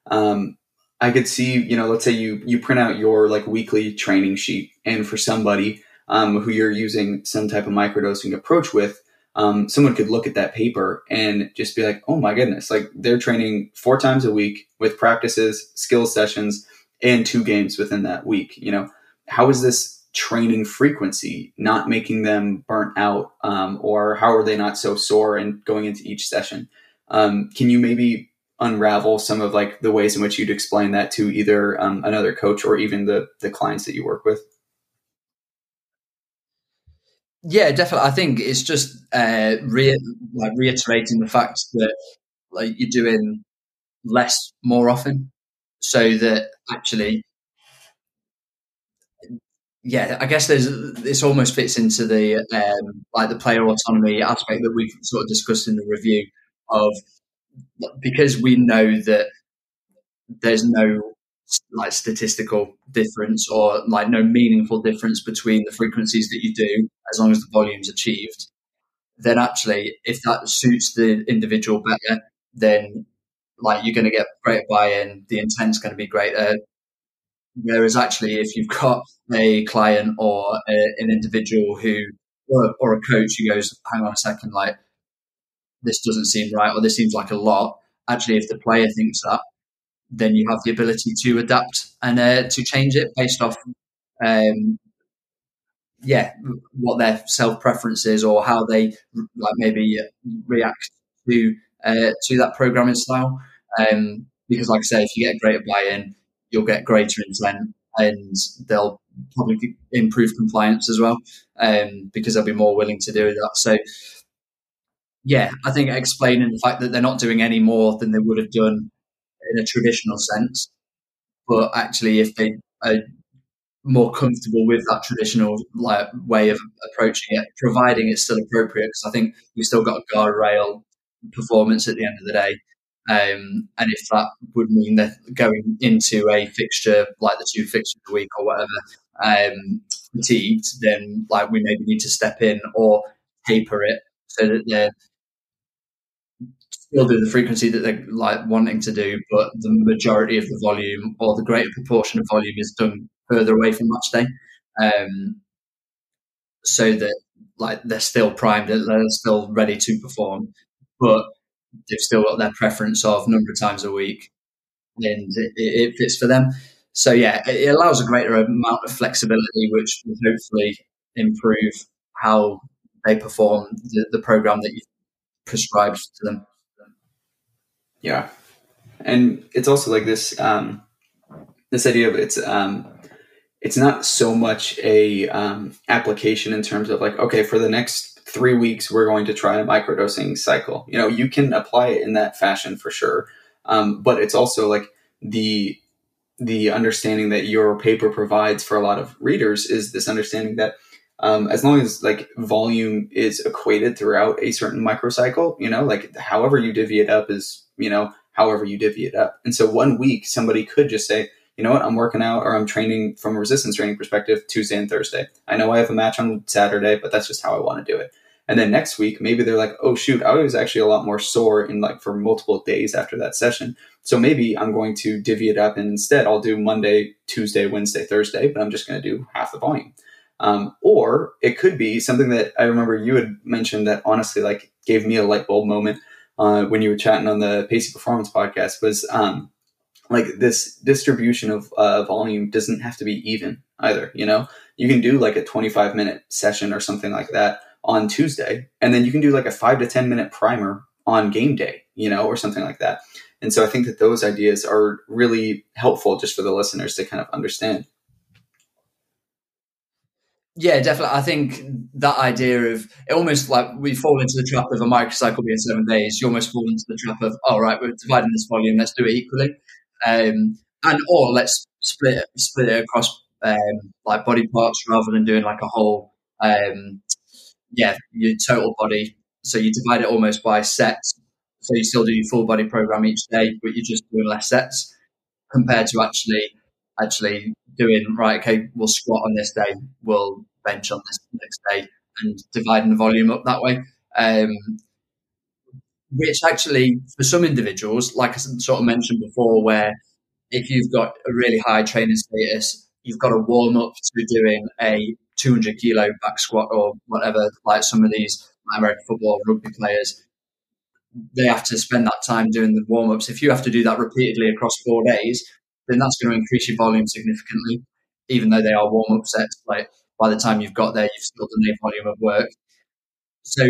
um, I could see you know let's say you you print out your like weekly training sheet, and for somebody um, who you're using some type of microdosing approach with, um, someone could look at that paper and just be like, oh my goodness, like they're training four times a week with practices, skill sessions, and two games within that week. You know, how is this training frequency not making them burnt out, um, or how are they not so sore and going into each session? Um, can you maybe unravel some of like the ways in which you'd explain that to either um, another coach or even the the clients that you work with? Yeah, definitely. I think it's just uh, re- like reiterating the fact that like you're doing less more often, so that actually, yeah, I guess there's this almost fits into the um, like the player autonomy aspect that we've sort of discussed in the review of because we know that there's no like statistical difference or like no meaningful difference between the frequencies that you do as long as the volume's achieved then actually if that suits the individual better then like you're going to get greater buy-in the intent's going to be greater. Whereas actually if you've got a client or a, an individual who or, or a coach who goes hang on a second like this doesn't seem right or this seems like a lot actually if the player thinks that then you have the ability to adapt and uh, to change it based off, um, yeah, what their self preference is or how they like maybe react to uh, to that programming style. Um, because, like I say, if you get greater buy-in, you'll get greater intent, and they'll probably improve compliance as well um, because they'll be more willing to do that. So, yeah, I think explaining the fact that they're not doing any more than they would have done in a traditional sense. But actually, if they are more comfortable with that traditional like way of approaching it, providing it's still appropriate, because I think we've still got a guardrail performance at the end of the day. Um, and if that would mean that going into a fixture like the two fixtures a week or whatever, um, fatigued, then like we maybe need to step in or taper it so that they're still do the frequency that they're like wanting to do, but the majority of the volume or the greater proportion of volume is done further away from match day, um, so that like they're still primed, they're still ready to perform, but they've still got their preference of number of times a week, and it, it fits for them. So yeah, it allows a greater amount of flexibility, which will hopefully improve how they perform the, the program that you've prescribed to them. Yeah, and it's also like this um, this idea of it's um, it's not so much a um, application in terms of like okay for the next three weeks we're going to try a microdosing cycle. You know, you can apply it in that fashion for sure, um, but it's also like the the understanding that your paper provides for a lot of readers is this understanding that um, as long as like volume is equated throughout a certain microcycle, you know, like however you divvy it up is you know, however you divvy it up. And so one week somebody could just say, you know what, I'm working out or I'm training from a resistance training perspective Tuesday and Thursday. I know I have a match on Saturday, but that's just how I want to do it. And then next week, maybe they're like, oh shoot, I was actually a lot more sore in like for multiple days after that session. So maybe I'm going to divvy it up and instead I'll do Monday, Tuesday, Wednesday, Thursday, but I'm just going to do half the volume. Um, or it could be something that I remember you had mentioned that honestly like gave me a light bulb moment uh, when you were chatting on the Pacey Performance podcast was um, like this distribution of uh, volume doesn't have to be even either. You know, you can do like a 25 minute session or something like that on Tuesday, and then you can do like a five to 10 minute primer on game day, you know, or something like that. And so I think that those ideas are really helpful just for the listeners to kind of understand. Yeah, definitely. I think that idea of almost like we fall into the trap of a microcycle being seven days. You almost fall into the trap of, all oh, right, we're dividing this volume, let's do it equally, um, and or let's split it, split it across um, like body parts rather than doing like a whole, um, yeah, your total body. So you divide it almost by sets. So you still do your full body program each day, but you're just doing less sets compared to actually actually doing right. Okay, we'll squat on this day, we'll bench on this next day, and dividing the volume up that way. Um, which actually, for some individuals, like I sort of mentioned before, where if you've got a really high training status, you've got to warm up to doing a 200 kilo back squat or whatever, like some of these American football, rugby players, they have to spend that time doing the warm ups. If you have to do that repeatedly across four days, then that's going to increase your volume significantly, even though they are warm up sets. Like by the time you've got there, you've still done a volume of work. So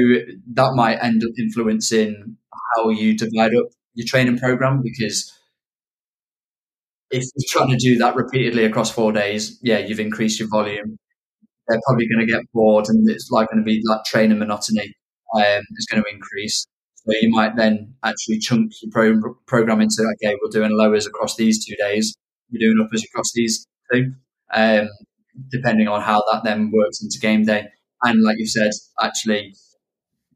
that might end up influencing how you divide up your training program because if you're trying to do that repeatedly across four days, yeah, you've increased your volume. They're probably going to get bored, and it's like going to be that training monotony um, is going to increase. So you might then actually chunk your pro- program into okay, we're doing lowers across these two days, we're doing uppers across these two, um, depending on how that then works into game day. And like you said, actually,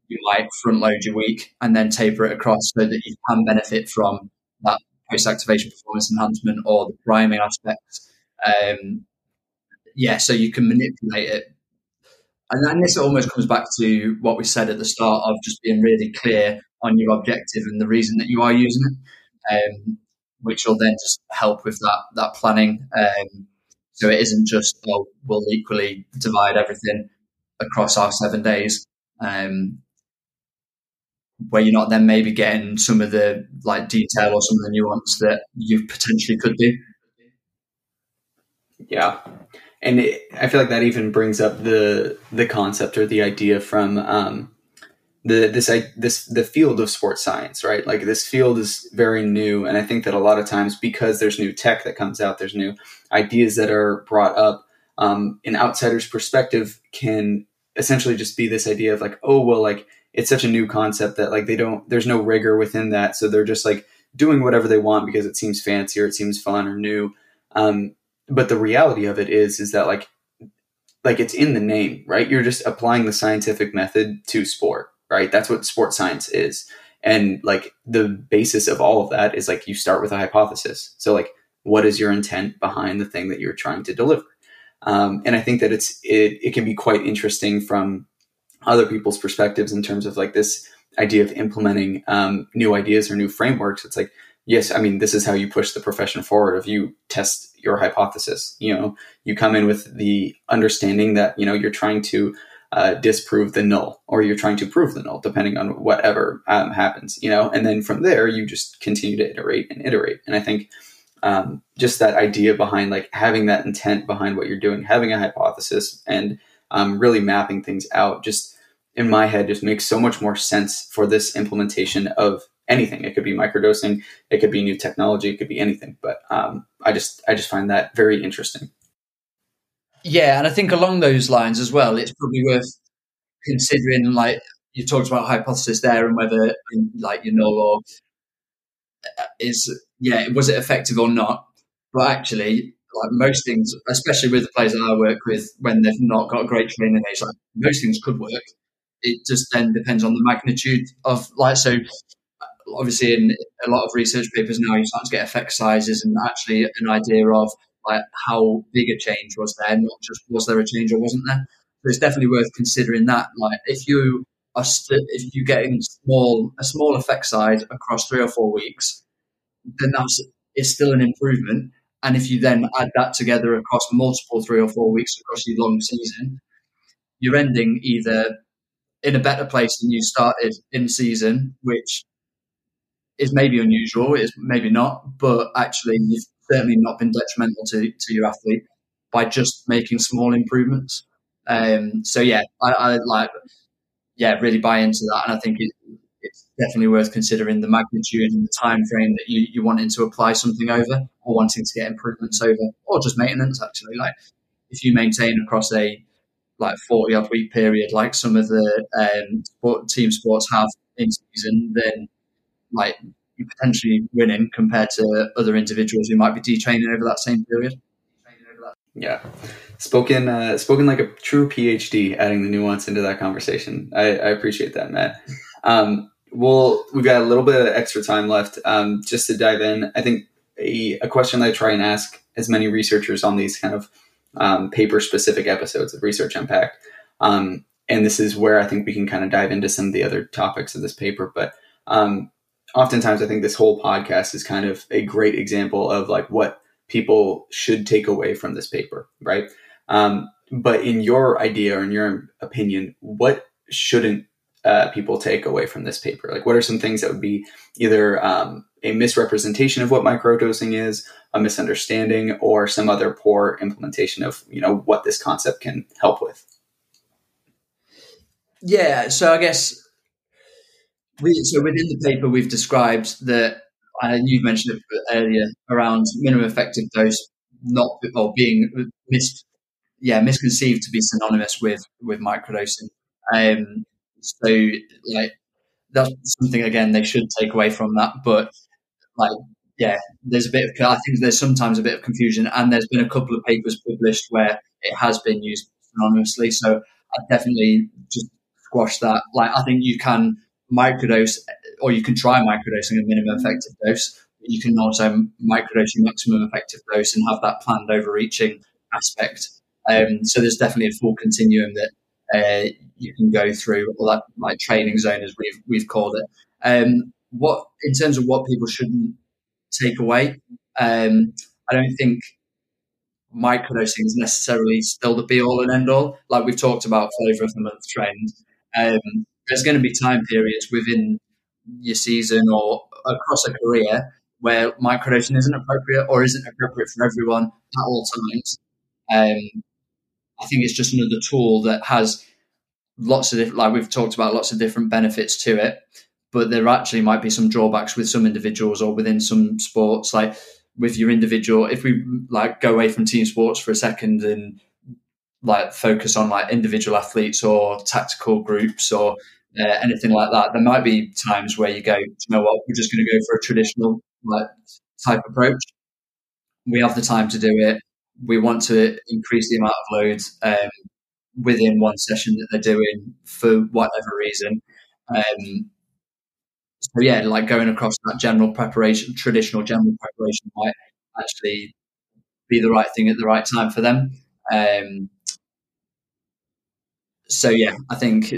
you might front load your week and then taper it across so that you can benefit from that post activation performance enhancement or the priming aspect. Um, yeah, so you can manipulate it. And then this almost comes back to what we said at the start of just being really clear on your objective and the reason that you are using it, um, which will then just help with that that planning. Um, so it isn't just oh, we'll equally divide everything across our seven days. Um, where you're not then maybe getting some of the like detail or some of the nuance that you potentially could do. Yeah, and it, I feel like that even brings up the the concept or the idea from um, the this I, this the field of sports science, right? Like this field is very new, and I think that a lot of times because there's new tech that comes out, there's new ideas that are brought up. Um, an outsider's perspective can essentially just be this idea of like, oh well, like it's such a new concept that like they don't there's no rigor within that. So they're just like doing whatever they want because it seems fancy or it seems fun or new. Um, but the reality of it is is that like like it's in the name right? You're just applying the scientific method to sport right? That's what sports science is. And like the basis of all of that is like you start with a hypothesis. So like what is your intent behind the thing that you're trying to deliver um, and i think that it's it, it can be quite interesting from other people's perspectives in terms of like this idea of implementing um, new ideas or new frameworks. It's like, yes, I mean, this is how you push the profession forward. If you test your hypothesis, you know, you come in with the understanding that you know you're trying to uh, disprove the null or you're trying to prove the null, depending on whatever um, happens, you know, and then from there you just continue to iterate and iterate. And I think um, just that idea behind like having that intent behind what you're doing, having a hypothesis, and um, really mapping things out just in my head just makes so much more sense for this implementation of anything. It could be microdosing, it could be new technology, it could be anything. But um, I just I just find that very interesting. Yeah, and I think along those lines as well, it's probably worth considering. Like you talked about hypothesis there, and whether like your null or is yeah, was it effective or not? But actually, like most things, especially with the players that I work with, when they've not got great training age, like most things could work it just then depends on the magnitude of like so obviously in a lot of research papers now you start to get effect sizes and actually an idea of like how big a change was there not just was there a change or wasn't there so it's definitely worth considering that like if you are st- if you're getting small a small effect size across three or four weeks then that's it's still an improvement and if you then add that together across multiple three or four weeks across your long season you're ending either in a better place than you started in season, which is maybe unusual, is maybe not, but actually you've certainly not been detrimental to, to your athlete by just making small improvements. Um, so yeah, I, I, like, yeah, really buy into that, and I think it, it's definitely worth considering the magnitude and the time frame that you, you're wanting to apply something over, or wanting to get improvements over, or just maintenance. Actually, like if you maintain across a like 40 odd week period, like some of the um, sport, team sports have in season, then like you're potentially winning compared to other individuals who might be detraining over that same period. Yeah, spoken uh, spoken like a true PhD, adding the nuance into that conversation. I, I appreciate that, Matt. Um, well, we've got a little bit of extra time left. Um, just to dive in, I think a, a question that I try and ask as many researchers on these kind of um, paper specific episodes of Research Unpacked. Um, and this is where I think we can kind of dive into some of the other topics of this paper. But um, oftentimes, I think this whole podcast is kind of a great example of like what people should take away from this paper, right? Um, but in your idea or in your opinion, what shouldn't uh, people take away from this paper? Like, what are some things that would be either um, a misrepresentation of what microdosing is, a misunderstanding, or some other poor implementation of you know what this concept can help with? Yeah, so I guess we, so within the paper we've described that, and you mentioned it earlier around minimum effective dose not or being mis, yeah misconceived to be synonymous with with microdosing. Um, so like that's something again they should take away from that. But like yeah, there's a bit of I think there's sometimes a bit of confusion, and there's been a couple of papers published where it has been used synonymously. So I definitely just squash that. Like I think you can microdose, or you can try microdosing a minimum effective dose. You can also microdose your maximum effective dose and have that planned overreaching aspect. Um, so there's definitely a full continuum that uh, you can go through, that like training zone as we've we've called it. Um, what in terms of what people shouldn't take away, um, I don't think microdosing is necessarily still the be all and end all. Like we've talked about flavor of the month trend. Um, there's going to be time periods within your season or across a career where microdosing isn't appropriate or isn't appropriate for everyone at all times. Um, I think it's just another tool that has lots of like we've talked about lots of different benefits to it, but there actually might be some drawbacks with some individuals or within some sports. Like with your individual, if we like go away from team sports for a second and like focus on like individual athletes or tactical groups or uh, anything like that, there might be times where you go, you know what, we're just going to go for a traditional like type approach. We have the time to do it. We want to increase the amount of load um, within one session that they're doing for whatever reason. Um, so yeah, like going across that general preparation, traditional general preparation might actually be the right thing at the right time for them. Um, so yeah, I think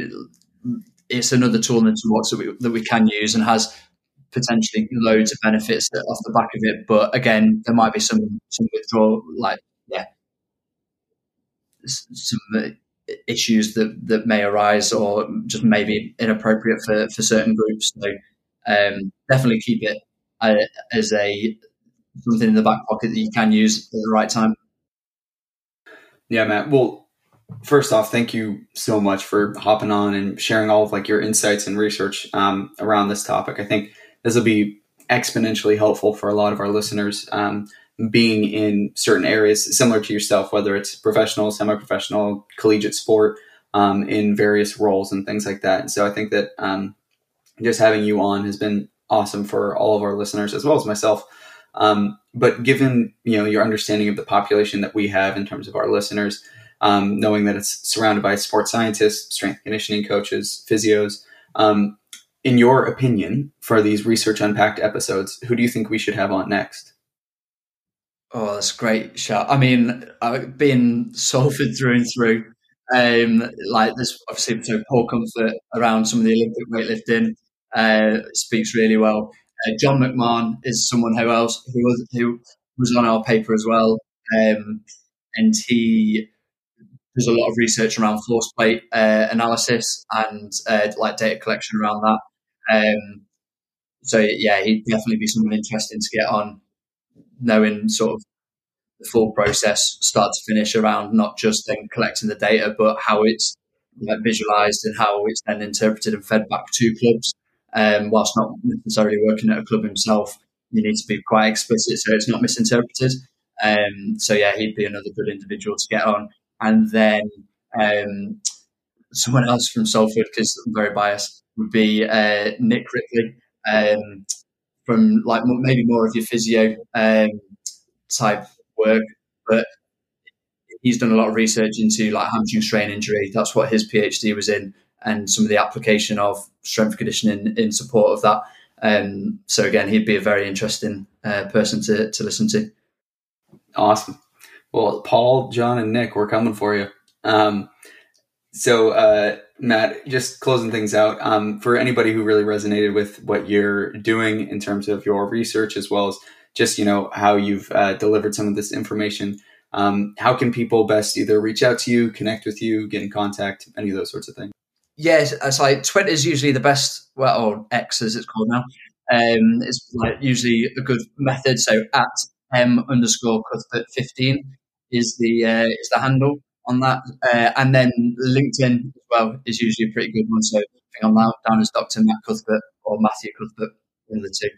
it's another tool in the toolbox that we, that we can use and has potentially loads of benefits off the back of it. But again, there might be some some withdrawal, like yeah, some issues that that may arise or just maybe inappropriate for for certain groups. So um, definitely keep it uh, as a something in the back pocket that you can use at the right time. Yeah, Matt. Well, first off, thank you so much for hopping on and sharing all of like your insights and research um, around this topic. I think this will be exponentially helpful for a lot of our listeners. Um, being in certain areas similar to yourself, whether it's professional, semi-professional, collegiate sport, um, in various roles and things like that. And so I think that um, just having you on has been awesome for all of our listeners as well as myself. Um, but given you know your understanding of the population that we have in terms of our listeners, um, knowing that it's surrounded by sports scientists, strength conditioning coaches, physios, um, in your opinion, for these research unpacked episodes, who do you think we should have on next? Oh, that's great shout. I mean, being Salford through and through, um, like this obviously so Paul Comfort around some of the Olympic weightlifting uh, speaks really well. Uh, John McMahon is someone who else who was who was on our paper as well, um, and he does a lot of research around force plate uh, analysis and uh, like data collection around that. Um, so yeah, he'd definitely be someone interesting to get on, knowing sort of the full process, start to finish, around not just then collecting the data, but how it's like, visualized and how it's then interpreted and fed back to clubs. Um, whilst not necessarily working at a club himself, you need to be quite explicit so it's not misinterpreted. Um, so yeah, he'd be another good individual to get on. And then um, someone else from Salford, because I'm very biased, would be uh, Nick Ripley um, from like maybe more of your physio um, type work, but he's done a lot of research into like hamstring strain injury. That's what his PhD was in, and some of the application of strength conditioning in support of that. Um, so again, he'd be a very interesting uh, person to to listen to. Awesome. Well, Paul, John, and Nick, we're coming for you. Um, so, uh, Matt, just closing things out, um, for anybody who really resonated with what you're doing in terms of your research, as well as just you know how you've uh, delivered some of this information, Um, how can people best either reach out to you, connect with you, get in contact, any of those sorts of things? Yes, it's like Twitter is usually the best, well, or X as it's called now. Um, it's like usually a good method. So at m underscore Cuthbert fifteen is the uh, is the handle on that, uh, and then LinkedIn as well is usually a pretty good one. So I think I'm down as Dr. Matt Cuthbert or Matthew Cuthbert, the two.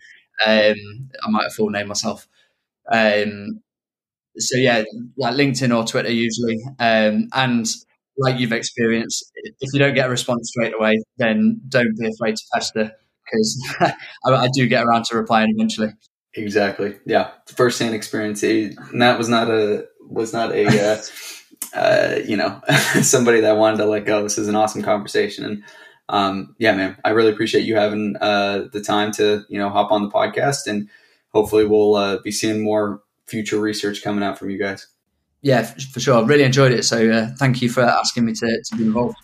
Um, I might have full name myself. Um, so yeah, like LinkedIn or Twitter usually, um, and like you've experienced, if you don't get a response straight away, then don't be afraid to pester because *laughs* I, I, do get around to replying eventually. Exactly. Yeah. First hand experience. And that was not a was not a uh, *laughs* uh, you know *laughs* somebody that wanted to like, oh, this is an awesome conversation. And um, yeah, man, I really appreciate you having uh, the time to you know hop on the podcast, and hopefully we'll uh, be seeing more future research coming out from you guys. Yeah, for sure. I really enjoyed it. So uh, thank you for asking me to, to be involved.